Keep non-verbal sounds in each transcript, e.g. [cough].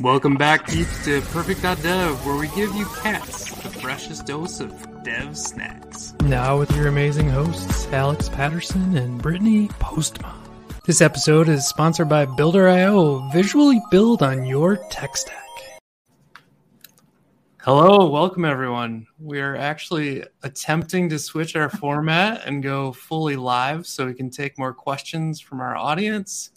Welcome back, peeps, to Purrfect.dev, where we give you cats the freshest dose of dev snacks. Now with your amazing hosts, Alex Patterson and Brittany Postma. This episode is sponsored by Builder.io. Visually build on your tech stack. Hello, welcome everyone. We are actually attempting to switch our format and go fully live so we can take more questions from our audience.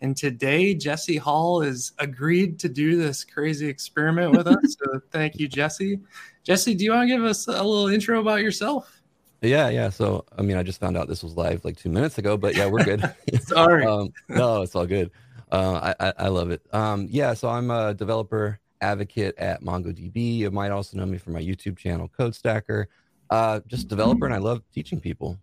And today, Jesse Hall has agreed to do this crazy experiment with us. So [laughs] thank you, Jesse. Jesse, do you want to give us a little intro about yourself? Yeah, yeah. So, I mean, I just found out this was live like two minutes ago, but yeah, we're good. [laughs] Sorry. [laughs] um, no, it's all good. Uh, I, I, I love it. Um, yeah, so I'm a developer advocate at MongoDB. You might also know me from my YouTube channel, codeSTACKr. Uh, just developer, and I love teaching people.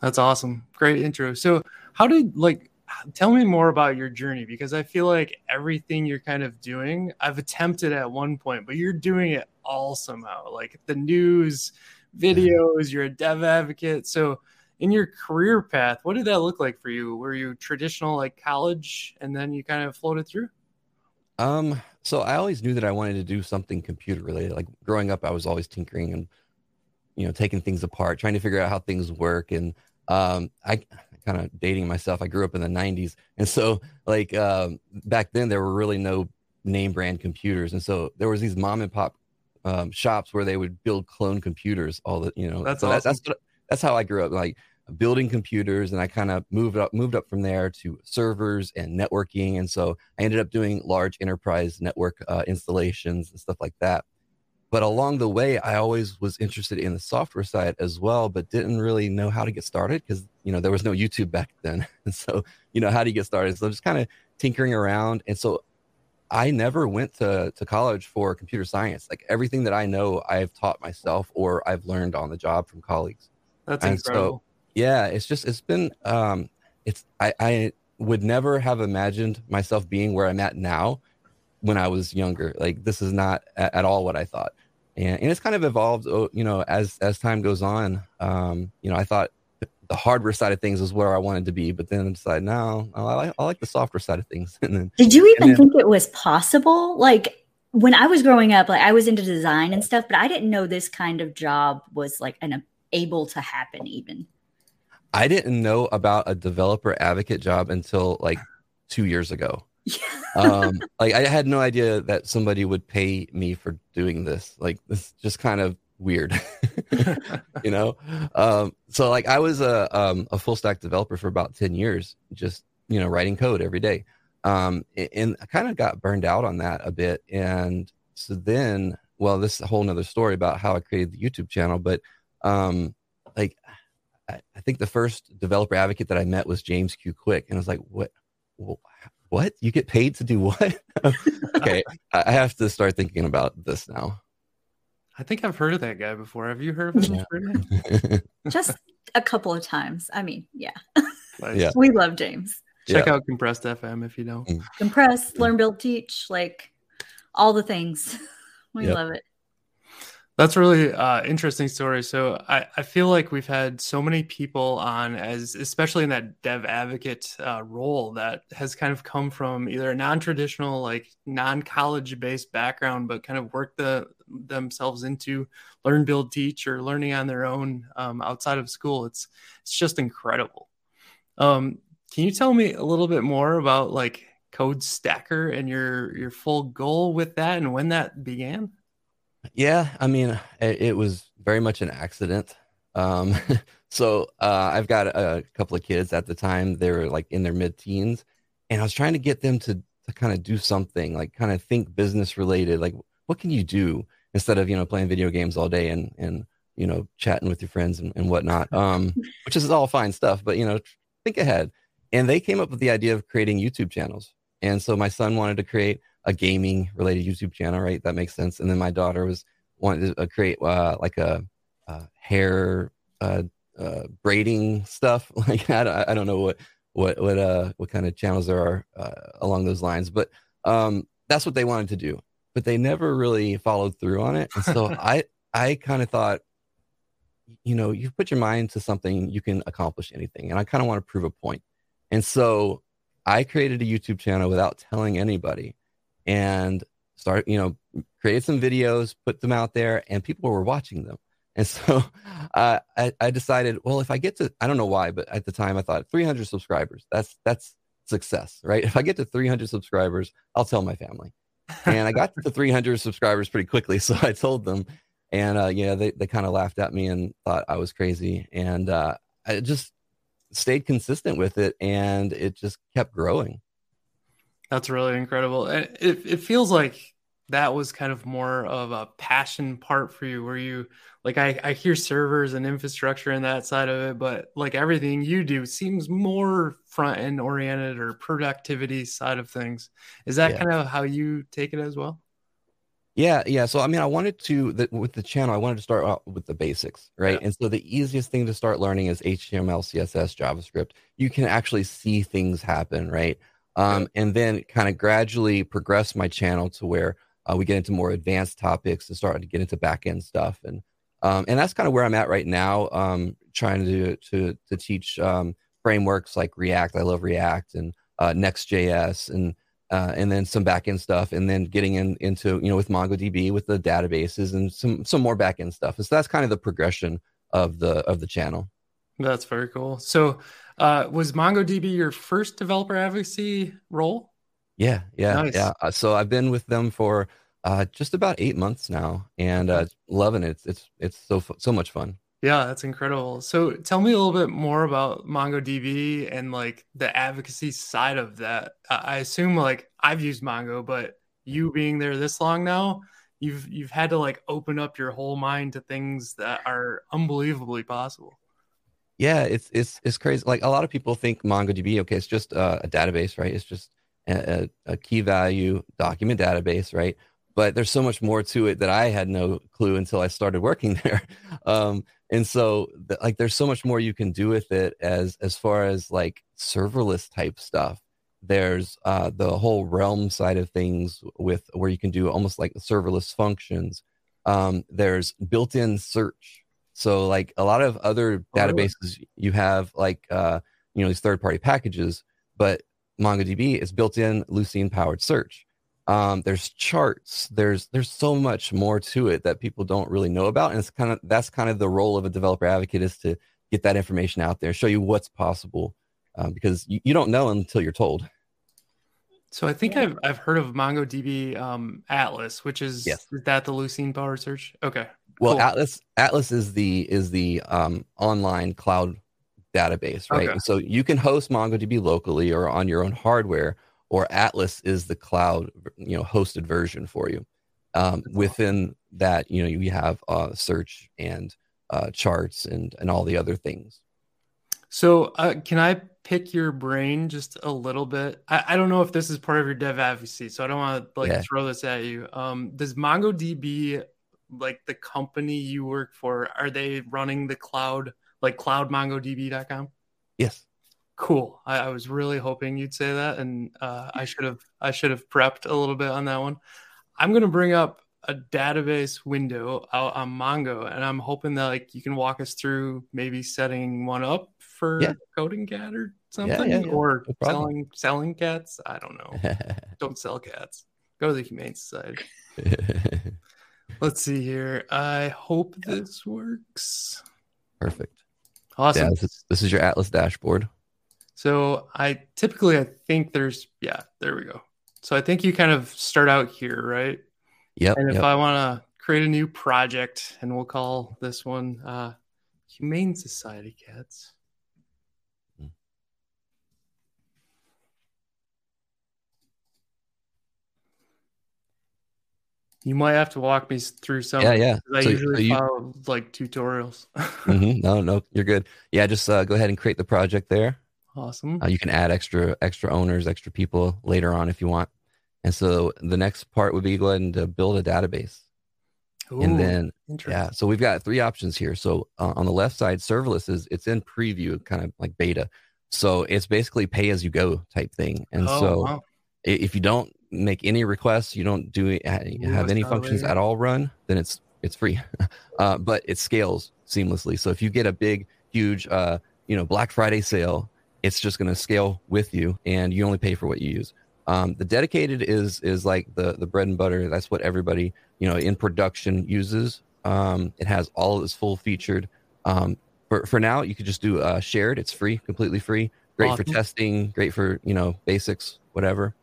That's awesome. Great intro. So, how did like tell me more about your journey because I feel like everything you're kind of doing, I've attempted at one point, but you're doing it all somehow. Like the news, videos, you're a dev advocate. So, in your career path, what did that look like for you? Were you traditional like college and then you kind of floated through? Um, so I always knew that I wanted to do something computer related. Like growing up, I was always tinkering and you know taking things apart, trying to figure out how things work. And um, I kind of dating myself. I grew up in the '90s, and so like um, back then there were really no name brand computers, and so there was these mom and pop um, shops where they would build clone computers. All the you know that's so awesome. that, that's that's how I grew up. Like building computers and I kind of moved up moved up from there to servers and networking and so I ended up doing large enterprise network uh, installations and stuff like that but along the way I always was interested in the software side as well but didn't really know how to get started because you know there was no YouTube back [laughs] then and so you know how do you get started so I'm just kind of tinkering around and so I never went to to college for computer science like everything that I know I've taught myself or I've learned on the job from colleagues That's And incredible. so yeah it's just it's been um it's i i would never have imagined myself being where i'm at now when i was younger like this is not at, at all what i thought and, and it's kind of evolved oh, you know as as time goes on um you know i thought the hardware side of things was where i wanted to be but then i decided no i like, I like the software side of things [laughs] and then Did you even then- think it was possible? Like when I was growing up, like I was into design and stuff, but I didn't know this kind of job was like an able to happen even. i didn't know about a developer advocate job until like two years ago [laughs] um like i had no idea that somebody would pay me for doing this. Like this is just kind of weird [laughs] you know? Um so like i was a um a full stack developer for about 10 years just you know writing code every day. Um and i kind of got burned out on that a bit and so then well this is a whole nother story about how i created the youtube channel but um like I, think the first developer advocate that i met was james q. Quick and i was like what Wh- what you get paid to do what [laughs] okay i I have to start thinking about this now I think I've heard of that guy before. Have you heard of him? Yeah. [laughs] Just a couple of times. I mean, yeah. Nice. Yeah. We love James. Check Yeah. out Compressed FM if you don't. Mm. Compress, learn, build, teach, like all the things. [laughs] We Yep. love it. That's really uh, interesting story. So I, I feel like we've had so many people on as, especially in that dev advocate uh, role that has kind of come from either a non-traditional, like non-college based background, but kind of worked the themselves into learn, build, teach, or learning on their own um, outside of school. It's it's just incredible. Um, can you tell me a little bit more about like codeSTACKr and your your full goal with that and when that began? Yeah i mean it, it was very much an accident. Um [laughs] so uh i've got a couple of kids at the time. They were like in their mid-teens and i was trying to get them to to kind of do something like kind of think business related like what can you do instead of you know playing video games all day and and you know chatting with your friends and, and whatnot. Um [laughs] which is all fine stuff but you know think ahead. And they came up with the idea of creating youtube channels. And so my son wanted to create a gaming related youtube channel right? That makes sense. And then my daughter was wanted to uh, create uh, like a, uh hair uh, uh, braiding stuff. [laughs] Like I don't, I don't know what what what uh what kind of channels there are uh, along those lines. But um that's what they wanted to do. But they never really followed through on it. And so [laughs] i i kind of thought you know you put your mind to something you can accomplish anything. And i kind of want to prove a point. And so i created a youtube channel without telling anybody and start, you know, create some videos, put them out there, and people were watching them. And so [laughs] uh, I, I decided, well, if I get to, I don't know why, but at the time I thought 300 subscribers, that's, that's success, right? If I get to 300 subscribers, I'll tell my family. and I got to [laughs] 300 subscribers pretty quickly. [laughs] So I told them, and uh, yeah, they, they kind of laughed at me and thought I was crazy. And uh, I just stayed consistent with it and it just kept growing. That's really incredible. It, it feels like that was kind of more of a passion part for you where you like I, I hear servers and infrastructure and that side of it but like everything you do seems more front end oriented or productivity side of things is that yeah. kind of how you take it as well yeah yeah so i mean i wanted to the, with the channel i wanted to start out with the basics right yeah. and so the easiest thing to start learning is html css javascript you can actually see things happen right um, and then kind of gradually progress my channel to where uh, we get into more advanced topics and start to get into back end stuff, and um, and that's kind of where I'm at right now. Um, trying to to to teach um, frameworks like React. I love React and uh, Next.js and uh, and then some backend stuff, and then getting in into you know with MongoDB with the databases and some some more backend stuff. And so that's kind of the progression of the of the channel. That's very cool. So, uh, was MongoDB your first developer advocacy role? Yeah, yeah, nice. yeah. Uh, so I've been with them for uh, just about eight months now, and uh, loving it. It's it's it's so so much fun. Yeah, that's incredible. So tell me a little bit more about MongoDB and like the advocacy side of that. I assume like I've used Mongo, but you being there this long now, you've you've had to like open up your whole mind to things that are unbelievably possible. Yeah, it's it's it's crazy. Like a lot of people think MongoDB, okay, it's just uh, a database, right? It's just a, a key value document database, right? But there's so much more to it that I had no clue until I started working [laughs] there. Um, and so, like, there's so much more you can do with it as as far as like serverless type stuff. There's uh, the whole realm side of things with where you can do almost like serverless functions. Um, there's built-in search. So, like a lot of other oh, databases, you have like uh, you know these third-party packages, but MongoDB is built-in Lucene powered search. Um, there's charts. There's there's so much more to it that people don't really know about, and it's kind of that's kind of the role of a developer advocate is to get that information out there, show you what's possible, um, because you, you don't know until you're told. So I think I've I've heard of MongoDB um, Atlas, which is yes. is that the Lucene powered search? Okay. Well, cool. Atlas Atlas is the is the um, online cloud database, right? Okay. So you can host MongoDB locally or on your own hardware, or Atlas is the cloud, you know, hosted version for you. Um, within that, you know, you have uh, search and uh, charts and and all the other things. So, uh, can I pick your brain just a little bit? I, I, don't know if this is part of your dev advocacy, so I don't want to like yeah. throw this at you. Um, does MongoDB, like the company you work for, are they running the cloud like cloudmongodb.com? Yes. Cool. I, I, was really hoping you'd say that, and uh, I should have I should have prepped a little bit on that one. I'm going to bring up a database window out on Mongo, and I'm hoping that like you can walk us through maybe setting one up for yeah. coding cat or something, yeah, yeah, or no selling selling cats. I don't know. [laughs] don't sell cats. Go to the Humane Society. [laughs] Let's see here. I hope this works. Perfect. Awesome. Yeah, this is, this is your Atlas dashboard. So I typically I think there's yeah, there we go. So I think you kind of start out here, right? Yep. And if yep. I want to create a new project, and we'll call this one uh, Humane Society Cats. You might have to walk me through some. Yeah, yeah. I so, usually so you, follow like tutorials. [laughs] mm-hmm. No, no, you're good. Yeah, just uh, go ahead and create the project there. Awesome. Uh, you can add extra extra owners, extra people later on if you want. And so the next part would be go ahead and uh, build a database. Ooh, and then yeah, so we've got three options here. So uh, on the left side, serverless is it's in preview, kind of like beta. So it's basically pay as you go type thing. And oh, so wow. If you don't make any requests, you don't do have any functions at all run, then it's it's free. [laughs] uh, but it scales seamlessly. So if you get a big, huge, uh, you know, Black Friday sale, it's just going to scale with you, and you only pay for what you use. Um, the dedicated is is like the the bread and butter. That's what everybody you know in production uses. Um, it has all of its full featured. Um, for for now, you could just do uh, shared. It's free, completely free. Great awesome. for testing. Great for you know basics, whatever.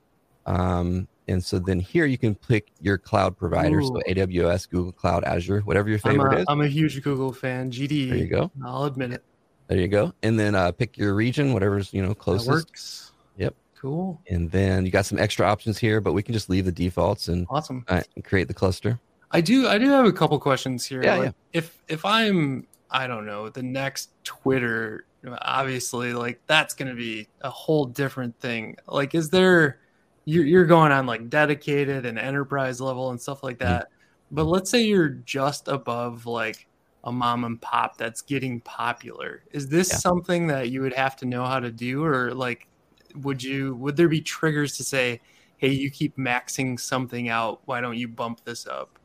Um, and so then here you can pick your cloud provider. Ooh. So AWS, Google Cloud, Azure, whatever your favorite I'm a, is. I'm a huge Google fan. GD. There you go. I'll admit it. There you go. And then uh, pick your region, whatever's you know closest. That works. Yep. Cool. And then you got some extra options here, but we can just leave the defaults and awesome uh, and create the cluster. I do. I do have a couple questions here. Yeah, like, yeah. If if I'm I don't know the next Twitter, obviously like that's going to be a whole different thing. Like, is there you're, you're going on like dedicated and enterprise level and stuff like mm-hmm. that. But let's say you're just above like a mom and pop that's getting popular. Is this yeah. something that you would have to know how to do or like would you would there be triggers to say, "Hey, you keep maxing something out, why don't you bump this up?"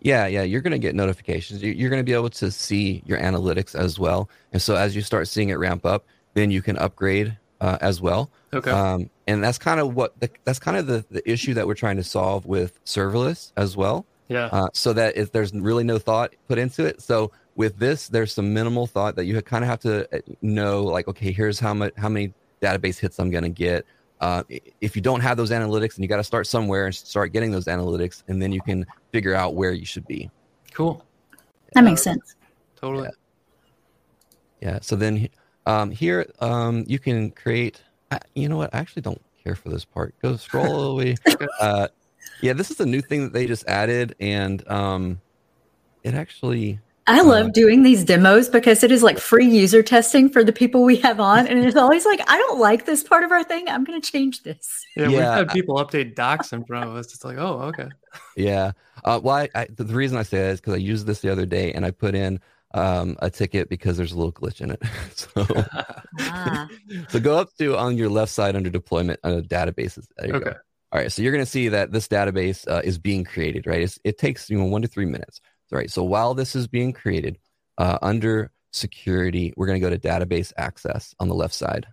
Yeah, yeah, you're going to get notifications. You're going to be able to see your analytics as well. And so as you start seeing it ramp up, then you can upgrade uh, as well. Okay. Um, and that's kind of what the, that's kind of the, the issue that we're trying to solve with serverless as well. Yeah. Uh, so that if there's really no thought put into it. So with this, there's some minimal thought that you kind of have to uh, know, like, okay, here's how much, how many database hits I'm going to get. Uh, if you don't have those analytics, and you got to start somewhere and start getting those analytics, and then you can figure out where you should be. Cool. That makes sense. Totally. Yeah. yeah. So then um, here, um, you can create. I, you know what? I actually don't care for this part. Go scroll all the way. [laughs] Uh, yeah, this is a new thing that they just added, and um, it actually. I love uh, doing these demos because it is like free user testing for the people we have on, and it's always like, I don't like this part of our thing. I'm going to change this. Yeah, yeah, we've had people update docs in front of us. It's like, oh, okay. Yeah. Uh, well, I, I, the reason I say that is because I used this the other day, and I put in um, a ticket because there's a little glitch in it. [laughs] so, ah. [laughs] so go up to on your left side under deployment uh, databases. okay. Go. All right. So you're going to see that this database uh, is being created, right? It's, it takes you know one to three minutes. All right. So while this is being created, uh, under security, we're going to go to database access on the left side.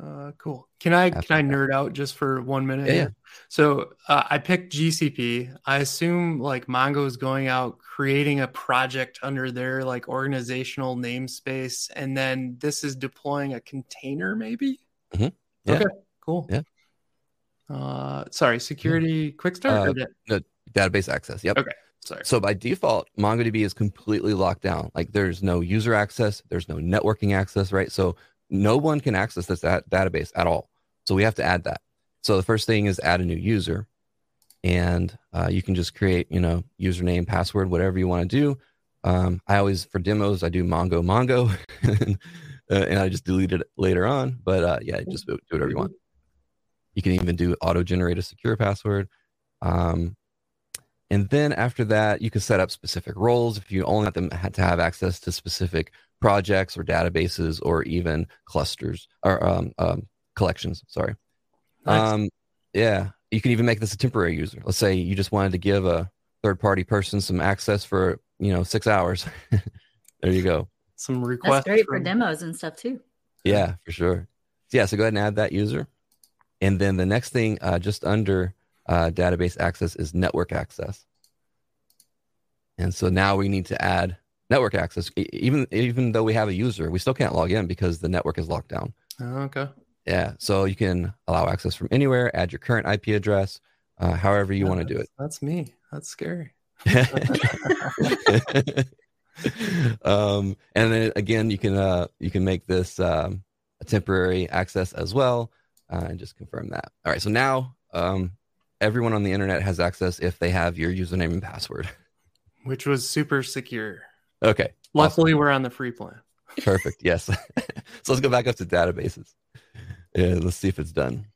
Uh, cool. Can I can I nerd out just for one minute? Yeah. yeah. So uh, I picked GCP. I assume like Mongo is going out creating a project under their like organizational namespace, and then this is deploying a container, maybe. Mm-hmm. Yeah. Okay. Cool. Yeah. Uh, sorry, security quick start. Uh, no, database access. Yep. Okay. Sorry. So by default, MongoDB is completely locked down. Like there's no user access, there's no networking access, right? So no one can access this database at all. So we have to add that. So the first thing is add a new user, and uh, you can just create, you know, username, password, whatever you want to do. Um, I always for demos I do Mongo Mongo, and, [laughs] uh, and I just delete it later on. But uh, yeah, just do whatever you want. You can even do auto generate a secure password. Um, and then after that, you can set up specific roles if you only want them to have access to specific projects or databases or even clusters or um, um, collections. Sorry. Nice. Um, yeah, you can even make this a temporary user. Let's say you just wanted to give a third party person some access for you know six hours. [laughs] there you go. Some requests. That's great from... for demos and stuff too. Yeah, for sure. Yeah, so go ahead and add that user, and then the next thing, uh, just under uh, database access, is network access. And so now we need to add network access. Even even though we have a user, we still can't log in because the network is locked down. Oh, okay. Yeah. So you can allow access from anywhere, add your current IP address, uh, however you yeah, want to do it. That's me. That's scary. [laughs] um, and then again, you can uh, you can make this um, a temporary access as well, uh, and just confirm that. All right. So now um, everyone on the internet has access if they have your username and password, [laughs] which was super secure. Okay. Luckily, awesome. we're on the free plan. Perfect. Yes. [laughs] so let's go back up to databases. Yeah, let's see if it's done.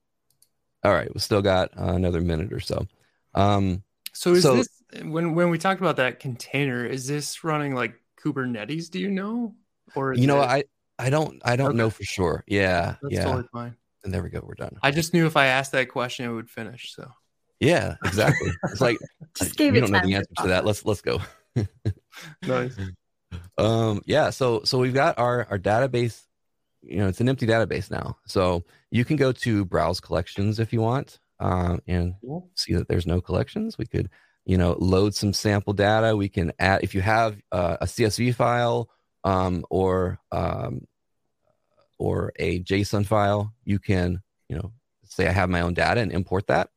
All right, we still got uh, another minute or so. Um, so is so, this when when we talked about that container? Is this running like Kubernetes? Do you know? Or you know. I I don't I don't okay. know for sure. Yeah, That's yeah. Totally fine. And there we go. We're done. I just knew if I asked that question, it would finish. So. Yeah, exactly. It's like [laughs] just gave you don't know the answer to that. Let's let's go. [laughs] nice um yeah so so we've got our our database you know it's an empty database now so you can go to browse collections if you want um, and cool. see that there's no collections. We could, you know, load some sample data. We can add if you have uh, a CSV file um, or um, or a JSON file, you can, you know, say I have my own data and import that.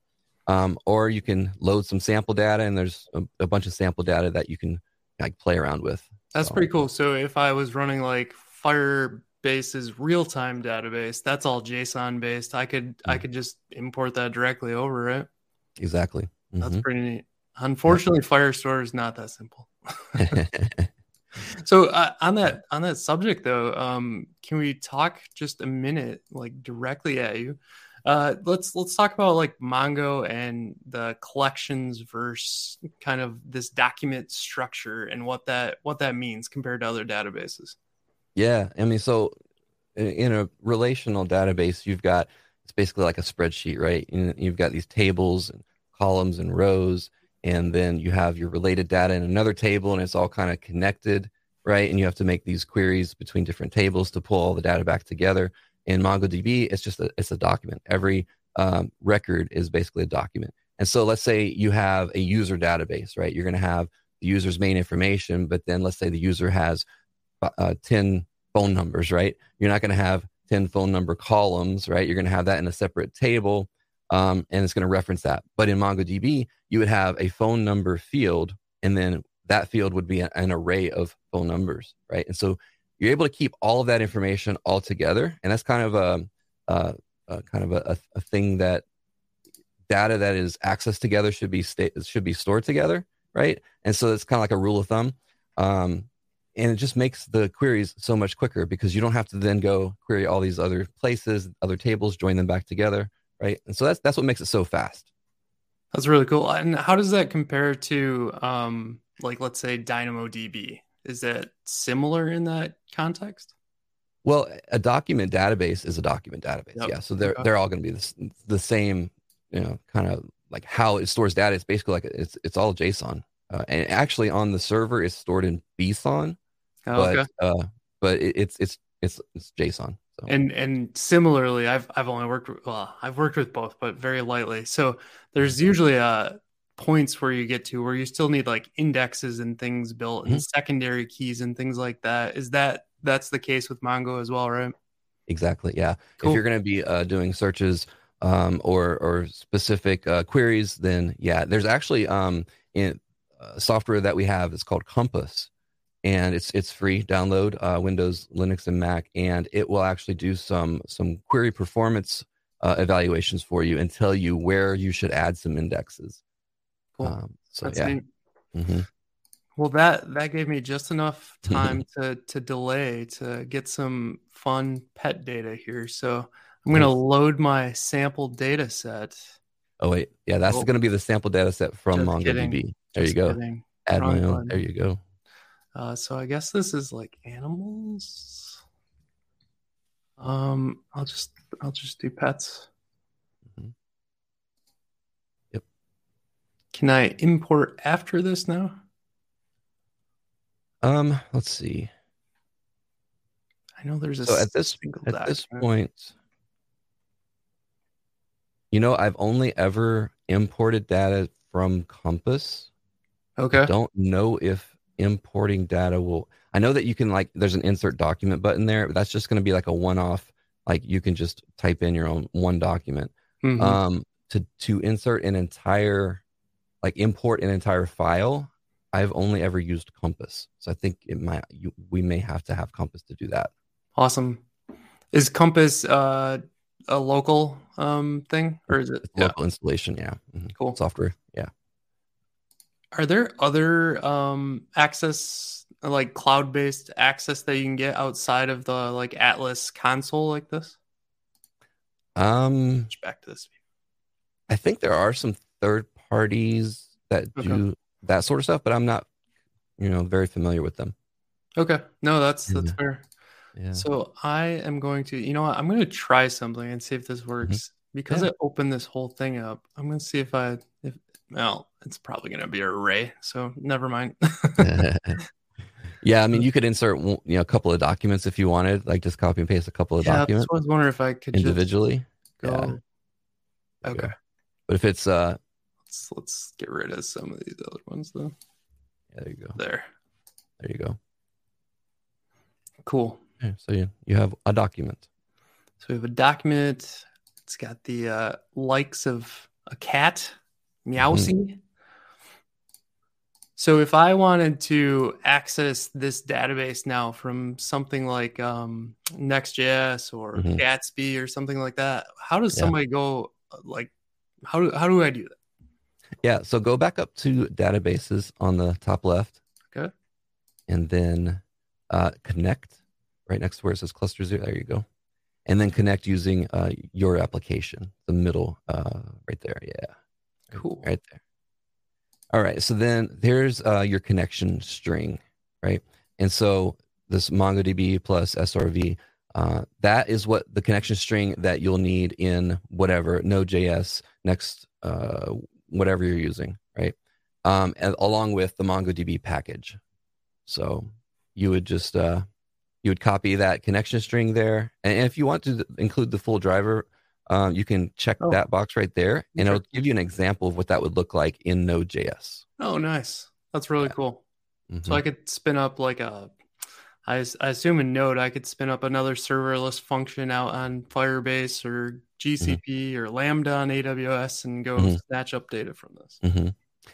Um, or you can load some sample data and there's a, a, bunch of sample data that you can like play around with. That's so. pretty cool. So if I was running like Firebase's real-time database, that's all JSON based. I could mm-hmm. I could just import that directly over, it. Exactly. Mm-hmm. That's pretty neat. Unfortunately, Firestore is not that simple. [laughs] so uh, on that on that subject though, um, can we talk just a minute, like directly at you? Uh, let's let's talk about like Mongo and the collections versus kind of this document structure and what that what that means compared to other databases. Yeah, I mean, so in a relational database, you've got it's basically like a spreadsheet, right? You've got these tables and columns and rows, and then you have your related data in another table, and it's all kind of connected, right? And you have to make these queries between different tables to pull all the data back together in MongoDB, it's just a, it's a document. Every um, record is basically a document. And so let's say you have a user database, right? You're going to have the user's main information, but then let's say the user has uh, 10 phone numbers, right? You're not going to have 10 phone number columns, right? You're going to have that in a separate table, um, and it's going to reference that. But in MongoDB, you would have a phone number field, and then that field would be an array of phone numbers, right? And so you're able to keep all of that information all together. And that's kind of a, a, a kind of a, a, thing that data that is accessed together should be sta- should be stored together right? And so it's kind of like a rule of thumb. Um, and it just makes the queries so much quicker because you don't have to then go query all these other places other tables join them back together right? And so that's that's what makes it so fast. That's really cool. And how does that compare to um, like let's say dynamodb is that similar in that context? Well, a document database is a document database. Yep. Yeah. So they're they're all going to be the, the same, you know, kind of like how it stores data. It's basically like it's it's all JSON. Uh, and actually on the server it's stored in BSON. Oh, but okay. uh, but it, it's it's it's it's JSON. So. And and similarly, I've I've only worked with, well, I've worked with both, but very lightly. So there's usually a points where you get to where you still need like indexes and things built and mm-hmm. secondary keys and things like that. Is that that's the case with Mongo as well, right? Exactly. Yeah. Cool. If you're going to be uh, doing searches um, or or specific uh, queries, then yeah, there's actually um, in uh, software that we have. It's called Compass, and it's it's free download uh, Windows, Linux, and Mac, and it will actually do some some query performance uh, evaluations for you and tell you where you should add some indexes. Cool. Um, so That's yeah. Mm-hmm. Well, that that gave me just enough [laughs] time to to delay to get some fun pet data here. So I'm going to load my sample data set. Oh wait, yeah, that's oh. going to be the sample data set from just MongoDB. Kidding. There just you go. Kidding. Add Wrong my own. One. There you go. Uh, so I guess this is like animals. Um, I'll just I'll just do pets. Can I import after this now? Um, let's see. I know there's a so at this at this point. You know, I've only ever imported data from Compass. Okay. I don't know if importing data will. I know that you can like. There's an insert document button there. But that's just going to be like a one-off. Like you can just type in your own one document. Mm-hmm. Um, to to insert an entire like import an entire file, I've only ever used Compass. So I think it might you, we may have to have Compass to do that. Awesome. Is Compass uh, a local um, thing or is it local installation? Yeah. Mm-hmm. Cool software. Yeah. Are there other um, access like cloud-based access that you can get outside of the like Atlas console like this? Um, back to this. I think there are some third parties that okay. do that sort of stuff, but I'm not, you know, very familiar with them. Okay. No, that's that's yeah. fair. Yeah. So I am going to, you know what, I'm going to try something and see if this mm-hmm. works. Mm-hmm. Because yeah. I opened this whole thing up, I'm going to see if I, if, well, it's probably going to be an array. So never mind. [laughs] yeah. I mean, you could insert, you know, a couple of documents if you wanted, like just copy and paste a couple of yeah, documents. I was wondering if I could individually. Go. Yeah. Okay. But if it's uh, let's let's get rid of some of these other ones though. Yeah, there you go. There. There you go. Cool. Okay, so you, you have a document. So we have a document. It's got the uh, likes of a cat, Meowsy. Mm-hmm. So if I wanted to access this database now from something like um, Next.js or mm-hmm. Gatsby or something like that, how does somebody yeah. go? Like, how do how do I do that? Yeah, so go back up to databases on the top left. Okay. And then uh, connect right next to where it says cluster zero. There you go. And then connect using uh, your application, the middle uh, right there. Yeah. Cool. Right there. All right. So then there's uh, your connection string, right? And so this MongoDB plus SRV, uh, that is what the connection string that you'll need in whatever Node.js next, uh, whatever you're using, right? Um, and along with the MongoDB package. So you would just uh, you would copy that connection string there, and if you want to include the full driver um, you can check oh. that box right there, and it'll give you an example of what that would look like in Node.js. Oh, nice. That's really yeah. cool. Mm-hmm. So I could spin up like a, I, I assume in Node, I could spin up another serverless function out on Firebase or GCP mm-hmm. or Lambda on AWS and go mm-hmm. snatch up data from this. Mm-hmm.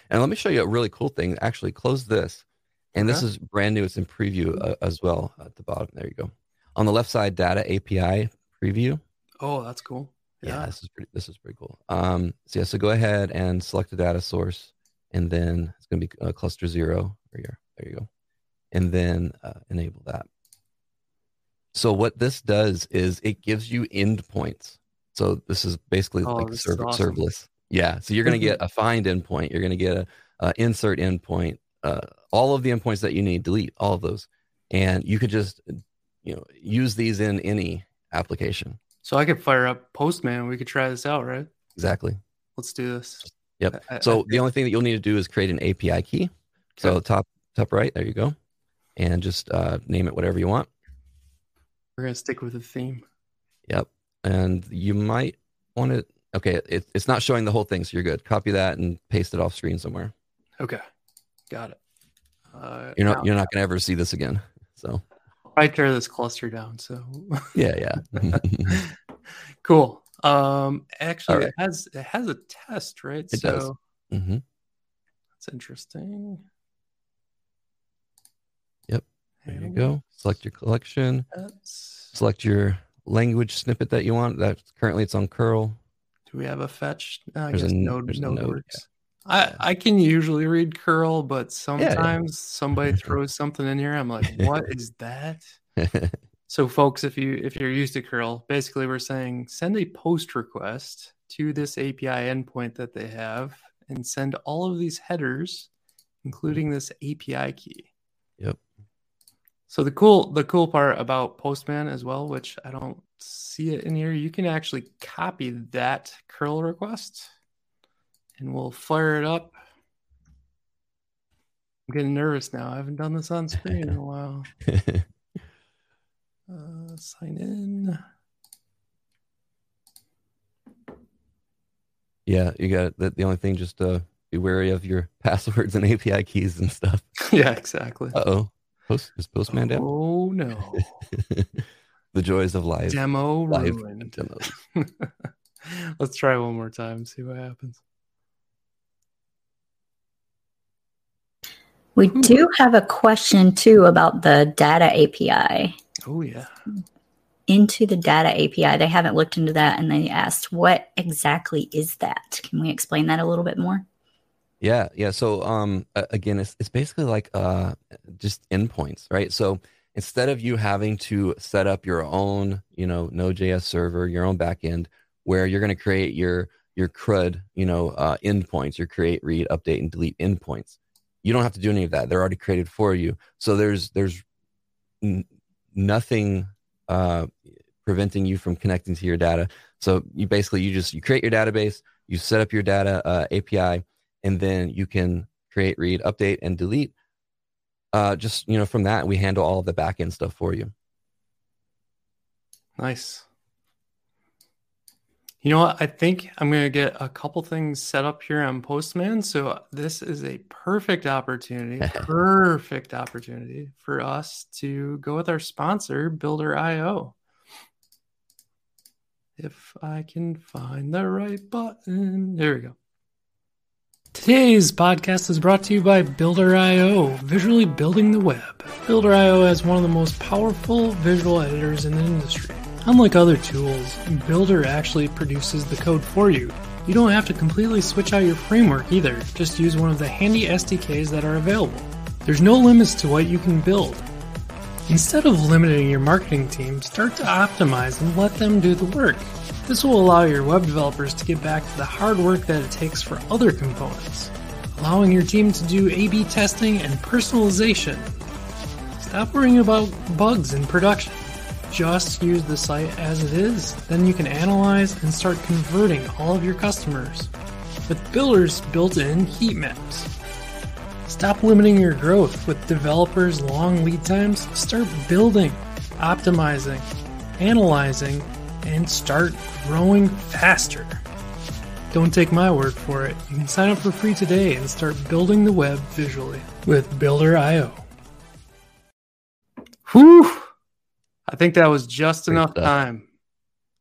And let me show you a really cool thing. Actually, close this. And okay. this is brand new. It's in preview uh, as well at the bottom. There you go. On the left side, data API preview. Oh, that's cool yeah, yeah this is pretty this is pretty cool um so yeah so go ahead and select the data source and then it's going to be uh, cluster zero here there you go and then uh, enable that so what this does is it gives you endpoints so this is basically oh, like awesome. serverless yeah so you're going to get a find endpoint you're going to get a, a insert endpoint uh, all of the endpoints that you need delete all of those and you could just you know use these in any application so I could fire up Postman. We could try this out, right? Exactly. Let's do this. Yep. I, so I, the only thing that you'll need to do is create an API key. Okay. So top top right, there you go, and just uh, name it whatever you want. We're gonna stick with the theme. Yep. And you might want to. Okay, it, it's not showing the whole thing, so you're good. Copy that and paste it off screen somewhere. Okay, got it. Uh, you're not now, you're not gonna ever see this again. So I tear this cluster down. So [laughs] yeah, yeah. [laughs] cool. Um, actually, right. it has it has a test, right? It so does. Mm-hmm. That's interesting. Yep. There you go. Select your collection. That's... Select your language snippet that you want. That currently it's on curl. Do we have a fetch? No, I there's guess a, node, there's node, node works. I, I can usually read curl, but sometimes yeah, yeah. somebody [laughs] throws something in here. I'm like, what is that? [laughs] so folks, if you if you're used to curl, basically we're saying send a post request to this API endpoint that they have and send all of these headers, including this API key. Yep. So the cool the cool part about Postman as well, which I don't see it in here, you can actually copy that curl request and we'll fire it up. I'm getting nervous now. I haven't done this on screen in a while. [laughs] uh, sign in. Yeah, you got the, the only thing just uh, be wary of your [laughs] passwords and API keys and stuff. [laughs] yeah, exactly. Uh oh. Post is Postman down? Oh no. [laughs] the joys of life. demo live ruined. demos. [laughs] Let's try one more time, see what happens. We hmm. do have a question too about the data API. Oh, yeah. Into the data API. They haven't looked into that and they asked, what exactly is that? Can we explain that a little bit more? Yeah, yeah. So um again, it's it's basically like uh just endpoints, right? So instead of you having to set up your own, you know, Node.js server, your own backend, where you're going to create your your CRUD, you know, uh, endpoints, your create, read, update, and delete endpoints you don't have to do any of that they're already created for you so there's there's n- nothing uh, preventing you from connecting to your data so you basically you just you create your database you set up your data uh, api and then you can create read update and delete uh, just you know from that we handle all the back end stuff for you nice You know what? I think I'm going to get a couple things set up here on Postman. So this is a perfect opportunity, [laughs] perfect opportunity for us to go with our sponsor, Builder.io. If I can find the right button. There we go. Today's podcast is brought to you by Builder.io, visually building the web. Builder.io has one of the most powerful visual editors in the industry. Unlike other tools, Builder actually produces the code for you. You don't have to completely switch out your framework either, just use one of the handy SDKs that are available. There's no limits to what you can build. Instead of limiting your marketing team, start to optimize and let them do the work. This will allow your web developers to get back to the hard work that it takes for other components, allowing your team to do A B testing and personalization. Stop worrying about bugs in production just use the site as it is. Then you can analyze and start converting all of your customers with Builder's built-in heat maps. Stop limiting your growth with developers' long lead times. Start building, optimizing, analyzing, and start growing faster. Don't take my word for it. You can sign up for free today and start building the web visually with Builder.io. Whew! I think that was just Great enough stuff. time.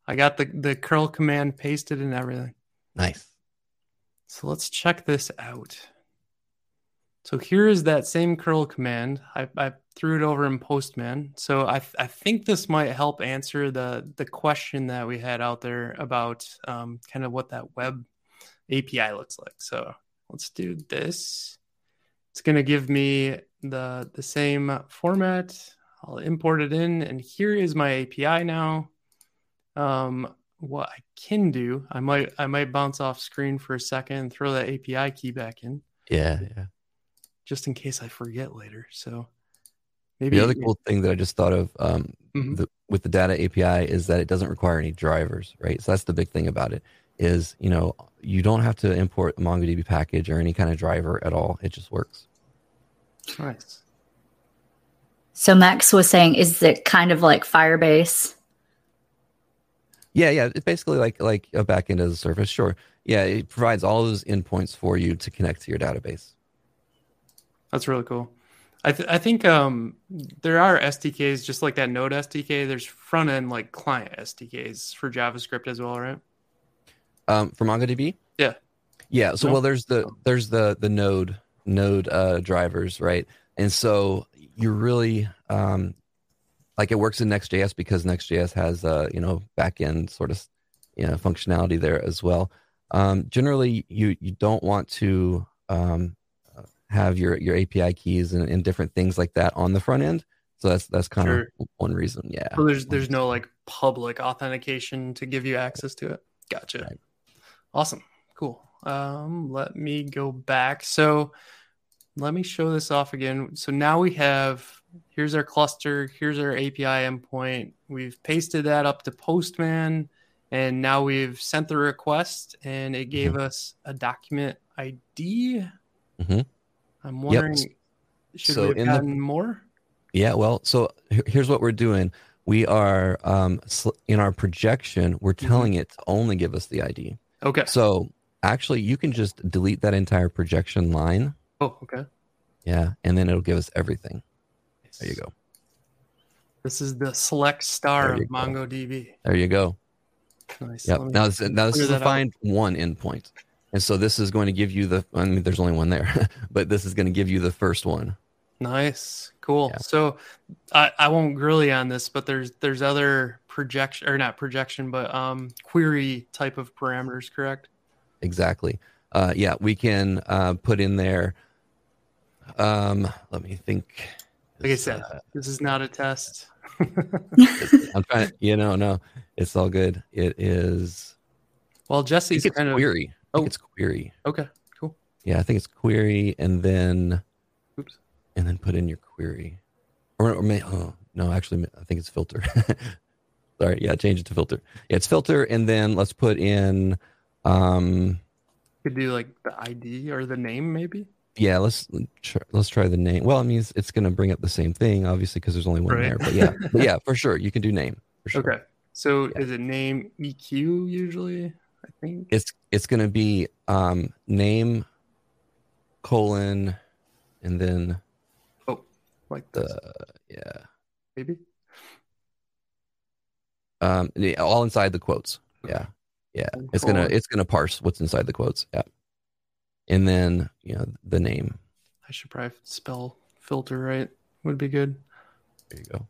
I got the, the curl command pasted and everything. Nice. So let's check this out. So here is that same curl command. I, I threw it over in Postman. So I, I think this might help answer the, the question that we had out there about um, kind of what that web API looks like. So let's do this. It's going to give me the, the same format. I'll import it in, and here is my API now. Um, what I can do, I might I might bounce off screen for a second and throw that API key back in. Yeah, yeah. Just in case I forget later. So maybe the other cool thing that I just thought of um, mm-hmm. the, with the data API is that it doesn't require any drivers, right? So that's the big thing about it. Is you know you don't have to import a MongoDB package or any kind of driver at all. It just works. Nice. So Max was saying, is it kind of like Firebase? Yeah, yeah. It's basically like like a backend as a service. Sure. Yeah, it provides all those endpoints for you to connect to your database. That's really cool. I, th- I think um, there are SDKs just like that Node SDK. There's front end like client SDKs for JavaScript as well, right? Um, for MongoDB. Yeah. Yeah. So no? well, there's the there's the the Node Node uh, drivers, right? And so you're really um, like it works in Next.js because Next.js has uh, you know backend sort of you know functionality there as well. Um, generally, you you don't want to um, have your your API keys and, and, different things like that on the front end. So that's that's kind sure. of one reason. Yeah. So there's there's no like public authentication to give you access to it. Gotcha. Right. Awesome. Cool. Um, let me go back. So let me show this off again. So now we have, here's our cluster, here's our API endpoint. We've pasted that up to Postman, and now we've sent the request, and it gave mm-hmm. us a document ID. Mm-hmm. I'm wondering, yep. should so we have gotten the, more? Yeah, well, so here's what we're doing. We are um, in our projection, we're mm-hmm. telling it to only give us the ID. Okay. So actually, you can just delete that entire projection line Oh, okay. Yeah, and then it'll give us everything. There you go. This is the select star of go. MongoDB. There you go. Nice. Yep. Now, this, now this is the find one endpoint. And so this is going to give you the, I mean, there's only one there, [laughs] but this is going to give you the first one. Nice. Cool. Yeah. So I, I won't grill you on this, but there's, there's other projection or not projection, but um, query type of parameters, correct? Exactly. Uh, yeah, we can uh, put in there um, let me think. Like I said, uh, this is not a test. [laughs] I'm trying. You know, no, it's all good. It is. Well, Jesse's kind of query. Oh, it's query. Okay, cool. Yeah, I think it's query, and then, oops, and then put in your query, or, or may, oh no, actually, I think it's filter. [laughs] Sorry, yeah, change it to filter. Yeah, it's filter, and then let's put in. Um, could do like the ID or the name, maybe yeah let's let's try the name well i mean it's, it's going to bring up the same thing obviously because there's only one right. there but yeah [laughs] but yeah for sure you can do name for sure okay So yeah. is it name EQ usually? I think it's it's going to be um, name colon and then oh like the yeah. Maybe? Um all inside the quotes. Yeah. Yeah. It's gonna it's gonna parse what's inside the quotes. Yeah. And then you know the name. I should probably spell filter right? Would be good. There you go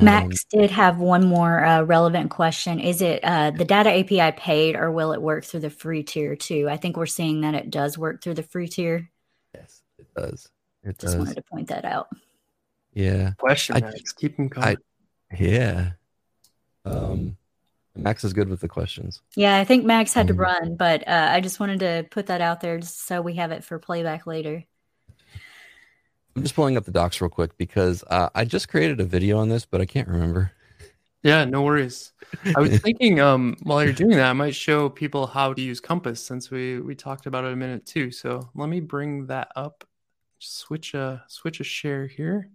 Max um, did have one more uh, relevant question. Is it uh, the data API paid or will it work through the free tier too? I think we're seeing that it does work through the free tier. Yes, it does. It Just does. wanted to point that out. Yeah. Question, I, Max. Keep them coming. I, yeah. Um, Max is good with the questions. Yeah, I think Max had um, to run, but uh, I just wanted to put that out there so we have it for playback later. I'm just pulling up the docs real quick because uh, I just created a video on this, but I can't remember. Yeah, no worries. I was [laughs] thinking um, while you're doing that, I might show people how to use Compass since we we talked about it a minute too. So let me bring that up. Switch a switch a share here.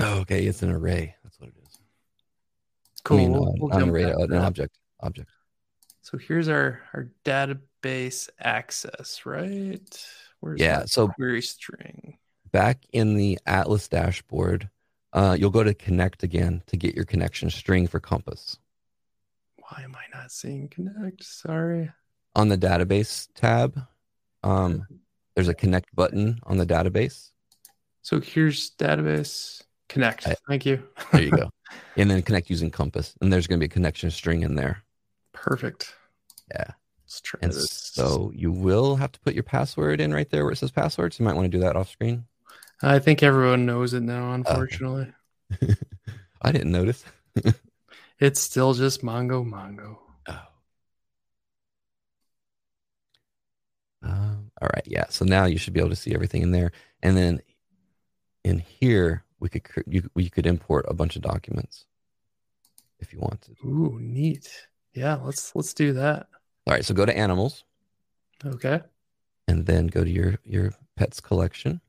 Oh, okay, it's an array. That's what it is. Cool. I mean, we'll, uh, we'll an array, uh, an object. Object. So here's our our database access, right? Where's yeah. So query string. Back in the Atlas dashboard, uh, you'll go to connect again to get your connection string for Compass. Why am I not seeing connect? Sorry. On the database tab, um, there's a connect button on the database. So here's database connect. I, Thank you. there you go. [laughs] And then connect using Compass, and there's going to be a connection string in there. Perfect. Yeah. And. So you will have to put your password in right there where it says passwords. You might want to do that off screen. I think everyone knows it now, unfortunately. Okay. [laughs] I didn't notice. [laughs] it's still just Mongo Mongo. Oh. Um, all right. Yeah. So now you should be able to see everything in there. And then in here, we could you, we could import a bunch of documents if you wanted. Ooh, neat. Yeah, let's let's do that. All right, so go to animals. Okay. And then go to your your pets collection.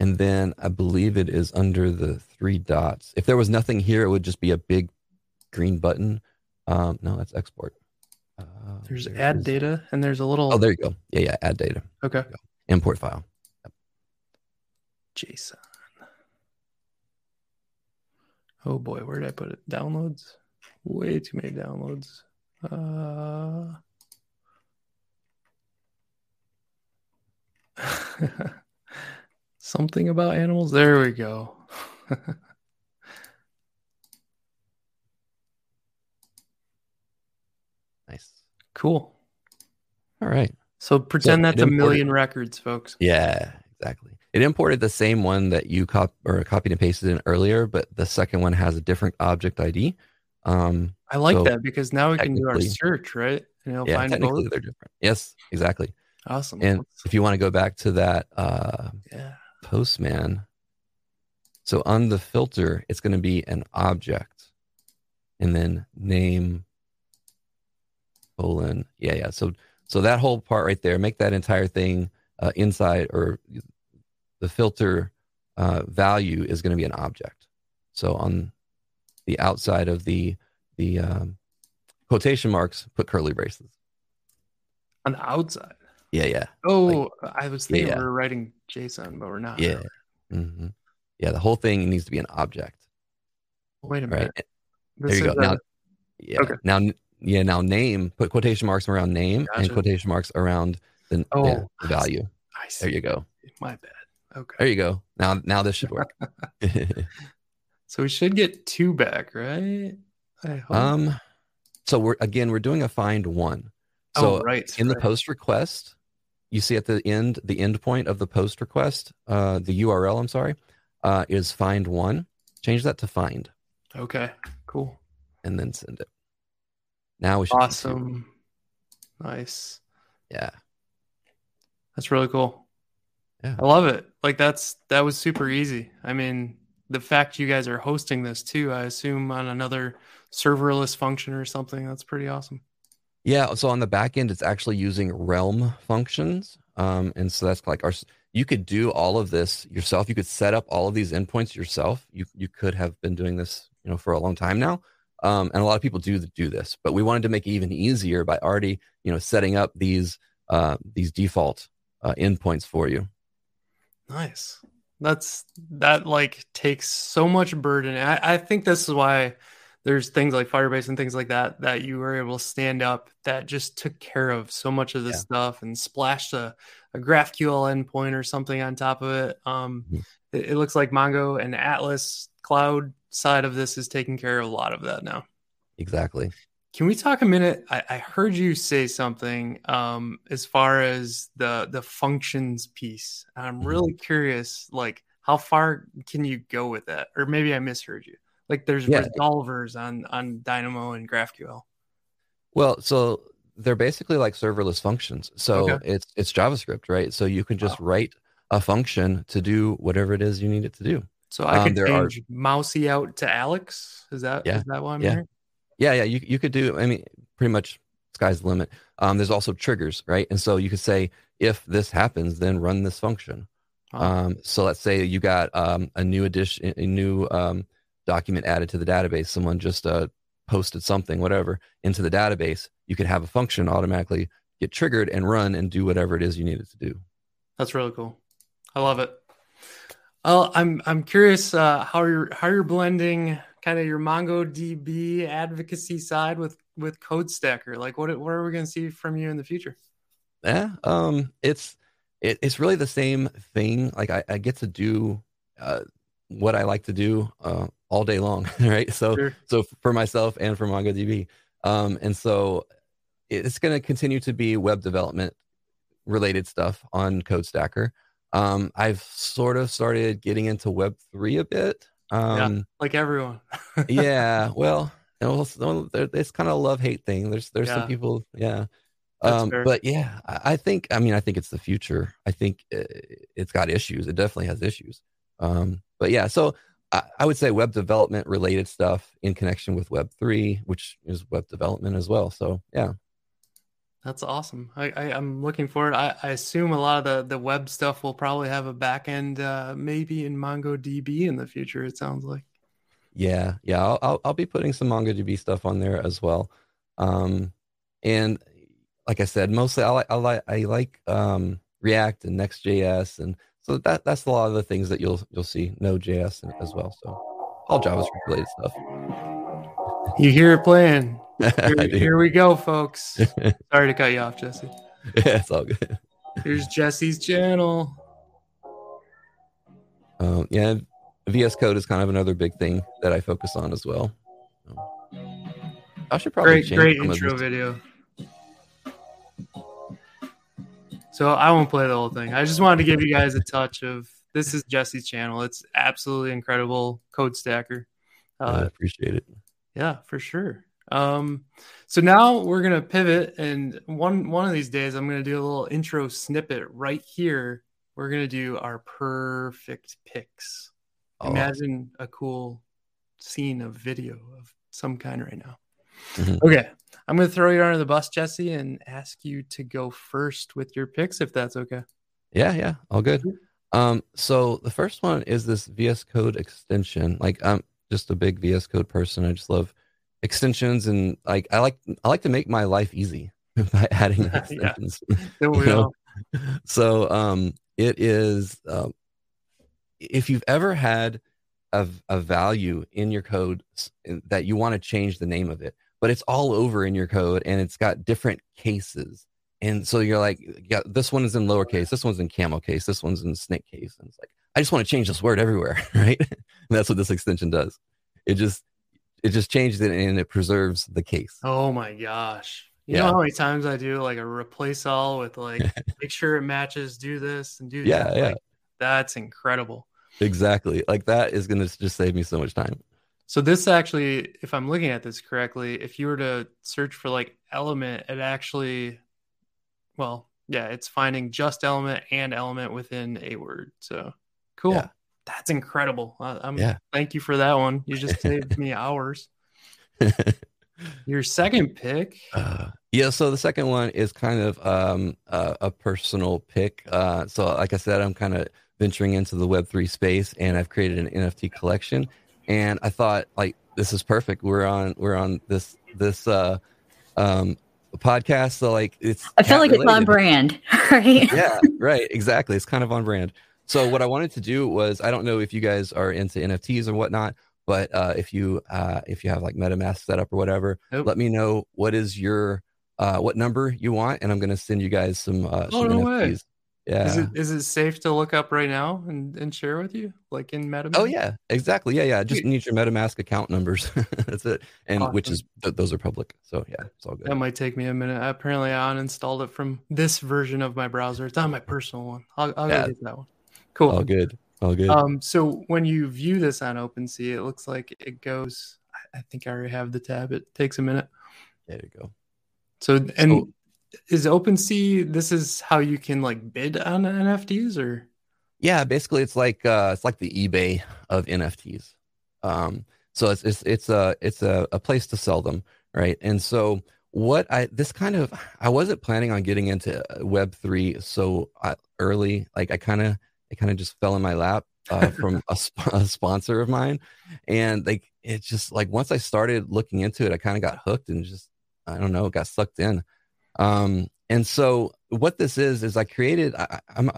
And then I believe it is under the three dots. If there was nothing here, it would just be a big green button. Um, no, that's export. Uh, there's there add is. data, and there's a little. Oh, there you go. Yeah, yeah. Add data. Okay. Import file. Yep. JSON. Oh boy, where did I put it? Downloads? Way too many downloads. Uh... [laughs] Something about animals. There we go. [laughs] nice. Cool. All right. So pretend so that's a million records, folks. Yeah, exactly. It imported the same one that you cop or copied and pasted in earlier, but the second one has a different object ID. Um, I like so that because now we can do our search, right? And it'll yeah, find technically both. they're different. Yes, exactly. Awesome. And if you want to go back to that uh, yeah. Postman, so on the filter, it's going to be an object, and then name colon yeah yeah. So so that whole part right there, make that entire thing uh, inside or the filter uh, value is going to be an object. So on the outside of the the um, quotation marks, put curly braces. On the outside. Yeah, yeah. Oh, like, I was thinking yeah. we are writing JSON, but we're not. Yeah. Mm-hmm. Yeah, the whole thing needs to be an object. Wait a minute. Right? There you go. A... Now, yeah. Okay. Now, yeah. Now, name. Put quotation marks around name gotcha. and quotation marks around the, oh, yeah, the value. I see. There you go. My bad. Okay. There you go. Now, now this should work. [laughs] [laughs] so we should get two back, right? Um. So we're again we're doing a find one. So oh, right. In right. the post request, you see at the end the end point of the post request, uh, the URL. I'm sorry, uh, is find one. Change that to find. Okay. Cool. And then send it. Now we should. Awesome. Nice. Yeah. That's really cool. Yeah. I love it. Like that's that was super easy. I mean, the fact you guys are hosting this too, I assume on another serverless function or something, that's pretty awesome. Yeah. So on the back end, it's actually using Realm functions. Um, and so that's like our, you could do all of this yourself. You could set up all of these endpoints yourself. You, you could have been doing this, you know, for a long time now. Um, and a lot of people do do this, but we wanted to make it even easier by already, you know, setting up these, uh, these default uh, endpoints for you. Nice. That's that like takes so much burden. I, I think this is why there's things like Firebase and things like that that you were able to stand up that just took care of so much of this yeah. stuff and splashed a, a GraphQL endpoint or something on top of it. Um, mm-hmm. it, it, looks like Mongo and Atlas cloud side of this is taking care of a lot of that now. Exactly. Can we talk a minute? I, I heard you say something um, as far as the the functions piece. I'm mm-hmm. really curious, like how far can you go with that? Or maybe I misheard you. Like there's yeah. resolvers on on Dynamo and GraphQL. Well, so they're basically like serverless functions. So okay. it's it's JavaScript, right? So you can just wow. write a function to do whatever it is you need it to do. So I um, could change are, mousy out to Alex. Is that yeah, is that what I'm yeah. hearing? Yeah, yeah. You you could do. I mean, pretty much sky's the limit. Um, there's also triggers, right? And so you could say if this happens, then run this function. Um, so let's say you got um, a new addition, a new um, document added to the database. Someone just uh, posted something, whatever, into the database. You could have a function automatically get triggered and run and do whatever it is you need it to do. That's really cool. I love it. Well, I'm I'm curious uh, how you're how you're blending kind of your MongoDB advocacy side with with codeSTACKr. Like, what what are we going to see from you in the future? Yeah, um, it's it, it's really the same thing. Like, I, I get to do uh, what I like to do uh, all day long, [laughs] right? So sure. so for myself and for MongoDB, um, and so it's going to continue to be web development related stuff on codeSTACKr. Um, I've sort of started getting into Web three a bit. Um, yeah, like everyone. [laughs] yeah, well, it's kind of a love hate thing. There's there's yeah. some people, yeah. Um, but yeah, I think I mean I think it's the future. I think uh, it's got issues. It definitely has issues. Um, but yeah, so I, I would say web development related stuff in connection with Web three, which is web development as well. So yeah. That's awesome. I, I am looking forward. I, I assume a lot of the the web stuff will probably have a backend, uh, maybe in MongoDB in the future. It sounds like. Yeah, yeah. I'll I'll, I'll be putting some MongoDB stuff on there as well. Um, and like I said, mostly I like I like I like um React and Next.js, and so that that's a lot of the things that you'll you'll see Node.js as well. So all JavaScript related stuff. You hear it playing. [laughs] Here, here we go, folks. [laughs] Sorry to cut you off, Jesse. Yeah, [laughs] it's all good. Here's Jesse's channel. Um, yeah, VS Code is kind of another big thing that I focus on as well. I should probably great, great intro video. So I won't play the whole thing. I just wanted to give you guys a touch of this is Jesse's channel. It's absolutely incredible codeSTACKr. Uh, I appreciate it. Yeah, for sure. Um, so now we're gonna pivot, and one one of these days I'm gonna do a little intro snippet right here. We're gonna do our Purrfect picks. Oh. Imagine a cool scene of video of some kind right now. Mm-hmm. Okay, I'm gonna throw you under the bus, Jesse, and ask you to go first with your picks, if that's okay. Yeah, yeah, all good. Um, so the first one is this VS Code extension. Like, I'm just a big VS Code person. I just love extensions and like I like I like to make my life easy [laughs] by adding [laughs] extensions. [laughs] yeah. So um, it is uh, if you've ever had a, a value in your code that you want to change the name of it, but it's all over in your code and it's got different cases. And so you're like, yeah, this one is in lowercase, this one's in camel case, this one's in snake case. And it's like, I just want to change this word everywhere, right? and that's what this extension does. It just it just changes it and it preserves the case. Oh my gosh. You yeah. know how many times I do like a replace all with like [laughs] make sure it matches, do this and do yeah, that. Yeah, like, that's incredible. Exactly. Like that is gonna just save me so much time. So this actually, if I'm looking at this correctly, if you were to search for like element, it actually well, yeah, it's finding just element and element within a word. So cool. Yeah. That's incredible. I, am yeah. Thank you for that one. You just saved [laughs] me hours. [laughs] Your second pick. Uh, yeah, so the second one is kind of um, uh, a personal pick. Uh, so, like I said, I'm kind of venturing into the Web3 space, and I've created an NFT collection. And I thought, like, this is perfect. We're on we're on this this uh, um, podcast, so like it's. I feel like related. it's on brand, [laughs] right? yeah, right. Exactly. It's kind of on brand. So what I wanted to do was, I don't know if you guys are into NFTs or whatnot, but uh, if you uh, if you have like MetaMask set up or whatever, nope. let me know what is your uh, what number you want, and I'm going to send you guys some, uh, oh, some no NFTs. Way. Yeah. Is it is it safe to look up right now and, and share with you, like in MetaMask? Oh yeah, exactly. Yeah, yeah. Just need your MetaMask account numbers. [laughs] That's it, and awesome. which is th- those are public. So yeah, it's all good. That might take me a minute. Apparently, I uninstalled it from this version of my browser. It's on my personal one. I'll, I'll yeah. get that one. Cool. All good. All good. Um, so when you view this on OpenSea, it looks like it goes. I think I already have the tab. It takes a minute. There you go. So and is OpenSea this is how you can like bid on NFTs or? Yeah, basically it's like uh, it's like the eBay of NFTs. Um, so it's it's it's a it's a, a place to sell them, right? And so what I this kind of I wasn't planning on getting into Web three so uh, early. Like I kind of it kind of just fell in my lap uh, from a, sp- a, sponsor of mine, and like it just like once I started looking into it, I kind of got hooked and just I don't know, got sucked in. Um, and so what this is is I created. I, I'm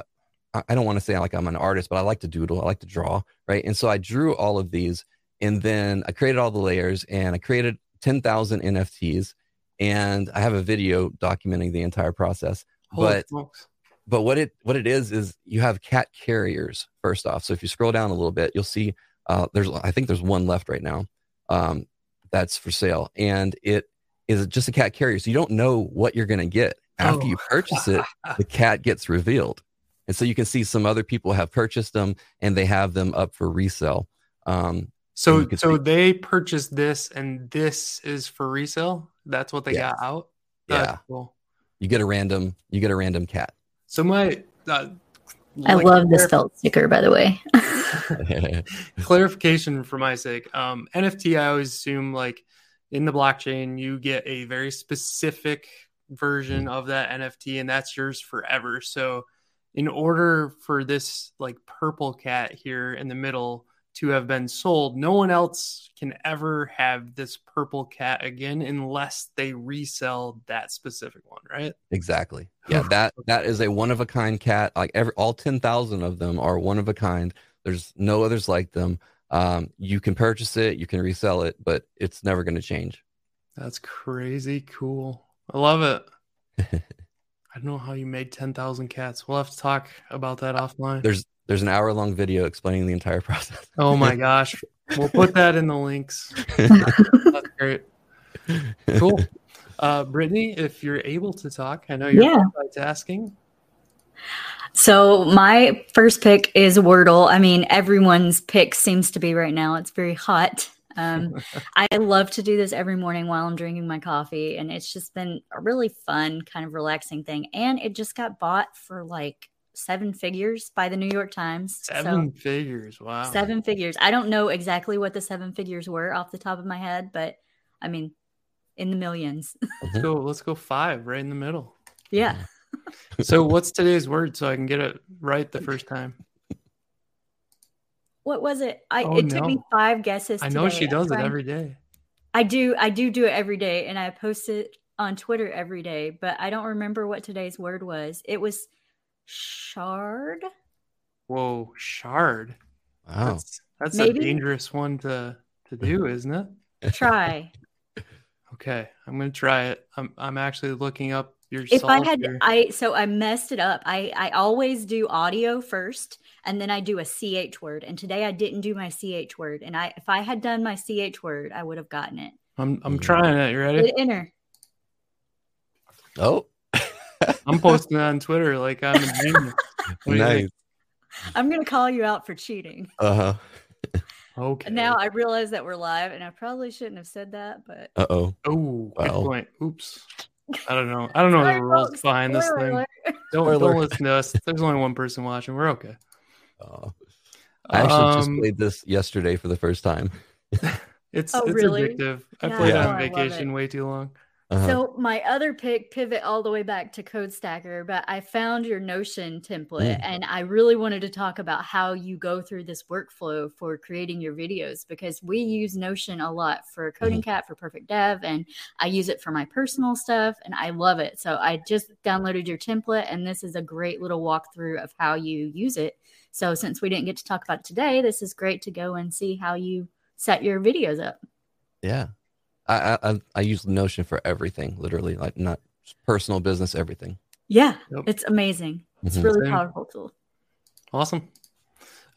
I don't want to say like I'm an artist, but I like to doodle. I like to draw, right? And so I drew all of these, and then I created all the layers, and I created ten thousand NFTs, and I have a video documenting the entire process. Holy but smokes but what it what it is is you have cat carriers first off. So if you scroll down a little bit, you'll see uh, there's I think there's one left right now um, that's for sale, and it is just a cat carrier. So you don't know what you're going to get after oh. you purchase it. the [laughs] cat gets revealed, and so you can see some other people have purchased them and they have them up for resale. Um, so so see- they purchased this, and this is for resale. That's what they got out. That's yeah. Cool. You get a random. You get a random cat. So my uh, I like love this felt sticker, by the way. [laughs] [laughs] clarification for my sake. Um, NFT, I always assume like in the blockchain, you get a very specific version mm-hmm. of that NFT, and that's yours forever. So, in order for this like purple cat here in the middle to have been sold, no one else can ever have this purple cat again unless they resell that specific one, right? Exactly. Yeah, [sighs] that that is a one of a kind cat. Like every all 10,000 of them are one of a kind. There's no others like them. Um, you can purchase it, you can resell it, but it's never going to change. That's crazy cool. I love it. [laughs] I don't know how you made 10,000 cats. We'll have to talk about that offline. There's there's an hour long video explaining the entire [laughs] process. oh my [laughs] gosh. We'll put that in the links. That's great. Cool. Uh, Brittany, if you're able to talk, I know you're yeah. multitasking. So my first pick is Wordle. I mean, everyone's pick seems to be right now. It's very hot. Um, [laughs] I love to do this every morning while I'm drinking my coffee, and it's just been a really fun, kind of relaxing thing. And it just got bought for like seven figures by the New York Times. Seven so, figures. Wow. Seven figures. I don't know exactly what the seven figures were off the top of my head, but I mean, in the 1000000s mm-hmm. let's go. Let's go five right in the middle. Yeah. Mm-hmm. so what's today's word so I can get it right the first time? What was it? I oh, it no. took me five guesses. I know she does it every day. I do. I do do it every day, and I post it on Twitter every day. But I don't remember what today's word was. It was shard. Whoa, shard. Wow. That's, that's a dangerous one to to do, [laughs] isn't it? Try. okay, I'm gonna try it. I'm I'm actually looking up your. If I had, here. I so I messed it up. I I always do audio first, and then I do a ch word. And today I didn't do my ch word. And I if I had done my ch word, I would have gotten it. I'm I'm mm. trying it. You ready? enter. Oh. I'm posting that on Twitter like I'm a genius. [laughs] nice. I'm gonna call you out for cheating. Uh huh. Okay. Now I realize that we're live, and I probably shouldn't have said that, but uh oh. Oh, good point. Oops. I don't know. I don't know the rules behind this thing. Don't, don't listen to us. There's only one person watching. We're okay. Oh. I actually um, just played this yesterday for the first time. [laughs] It's oh, it's really? addictive. I yeah. played yeah. on vacation way too long. Uh-huh. So my other pick pivot all the way back to codeSTACKr, but I found your Notion template mm. and I really wanted to talk about how you go through this workflow for creating your videos because we use Notion a lot for Coding mm-hmm. Cat for Purrfect.dev and I use it for my personal stuff and I love it. So I just downloaded your template and this is a great little walkthrough of how you use it. So since we didn't get to talk about it today, this is great to go and see how you set your videos up. Yeah. I, I I use Notion for everything, literally, like not personal business, everything. Yeah, yep. it's amazing. It's mm-hmm. really Same. powerful tool. Awesome.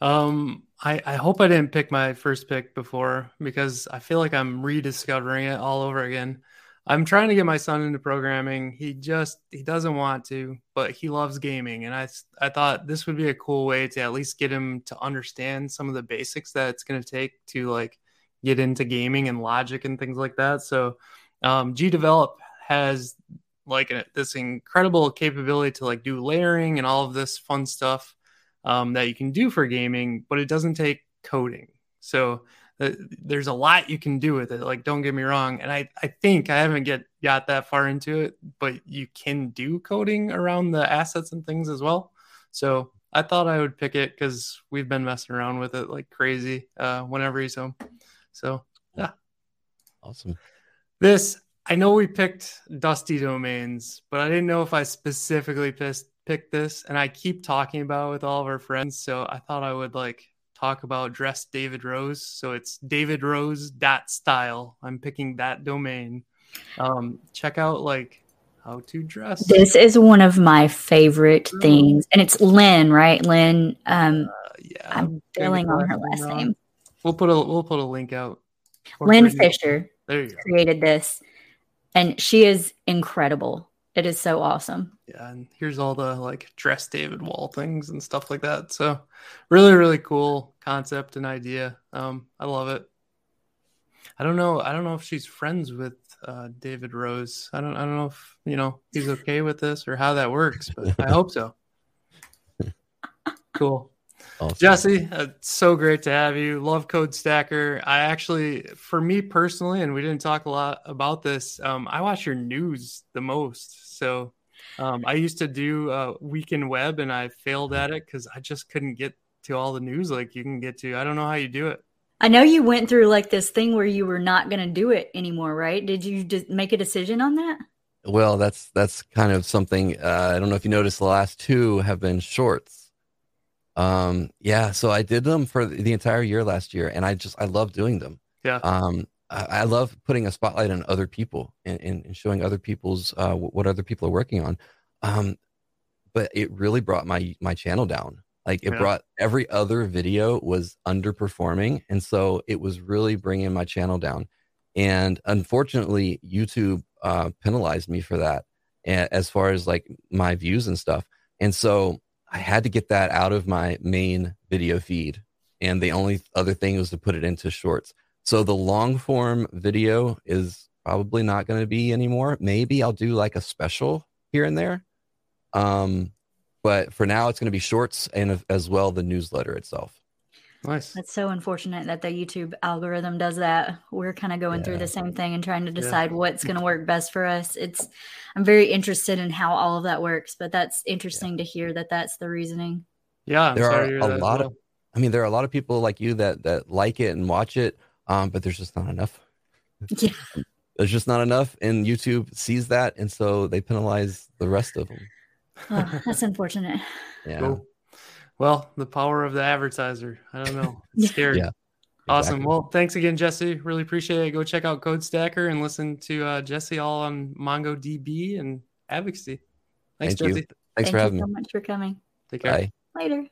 Um, I I hope I didn't pick my first pick before because I feel like I'm rediscovering it all over again. I'm trying to get my son into programming. He just he doesn't want to, but he loves gaming, and I I thought this would be a cool way to at least get him to understand some of the basics that it's going to take to like get into gaming and logic and things like that. So um, GDevelop has like this incredible capability to like do layering and all of this fun stuff um, that you can do for gaming, but it doesn't take coding. So uh, there's a lot you can do with it. Like, don't get me wrong. And I, I think I haven't get got that far into it, but you can do coding around the assets and things as well. So I thought I would pick it because we've been messing around with it like crazy uh, whenever he's home. So yeah, awesome. This I know we picked Dusty Domains, but I didn't know if I specifically pissed, picked this, and I keep talking about it with all of our friends. So I thought I would like talk about dress David Rose. So it's David Rose dot style. I'm picking that domain. Um, check out like how to dress. This is one of my favorite things, and it's Lynn, right? Lynn. Um, uh, yeah, I'm failing on her last name. We'll put a we'll put a link out. Lynn Fisher there you created this, and she is incredible. It is so awesome. Yeah, and here's all the like dress David Wall things and stuff like that. So, really, really cool concept and idea. Um, I love it. I don't know. I don't know if she's friends with uh, David Rose. I don't. I don't know if you know he's okay with this or how that works, but I hope so. [laughs] Cool. Awesome. Jesse, it's so great to have you. Love codeSTACKr. I actually, for me personally, and we didn't talk a lot about this, um, I watch your news the most. So um, I used to do uh, Weekend Web and I failed at it because I just couldn't get to all the news like you can get to. I don't know how you do it. I know you went through like this thing where you were not going to do it anymore, right? Did you just make a decision on that? Well, that's that's kind of something. Uh, I don't know if you noticed. The last two have been shorts um, yeah, so I did them for the entire year last year, and I just I love doing them. Yeah. Um, I, I love putting a spotlight on other people and, and showing other people's uh, what other people are working on. Um, but it really brought my my channel down. Like it yeah. brought every other video was underperforming, and so it was really bringing my channel down. And unfortunately, YouTube uh, penalized me for that, as far as like my views and stuff. And so I had to get that out of my main video feed. And the only other thing was to put it into shorts. So the long form video is probably not going to be anymore. Maybe I'll do like a special here and there. Um, but for now, it's going to be shorts and as well the newsletter itself. Nice. That's so unfortunate that the YouTube algorithm does that. We're kind of going yeah. through the same thing and trying to decide yeah. what's going [laughs] to work best for us. It's I'm very interested in how all of that works, but that's interesting yeah. to hear that that's the reasoning. Yeah, I'm there are a lot well. of I mean there are a lot of people like you that that like it and watch it, um, but there's just not enough. [laughs] Yeah. There's just not enough and YouTube sees that and so they penalize the rest of them. Oh, that's unfortunate. Yeah. Cool. Well, the power of the advertiser. I don't know. [laughs] It's scary. yeah. Awesome. Exactly. Well, thanks again, Jesse. Really appreciate it. Go check out codeSTACKr and listen to uh, Jesse all on MongoDB and advocacy. Thanks, Thank Jesse. You. Thanks Thank for having me. so much for coming. Take care. Bye. Later.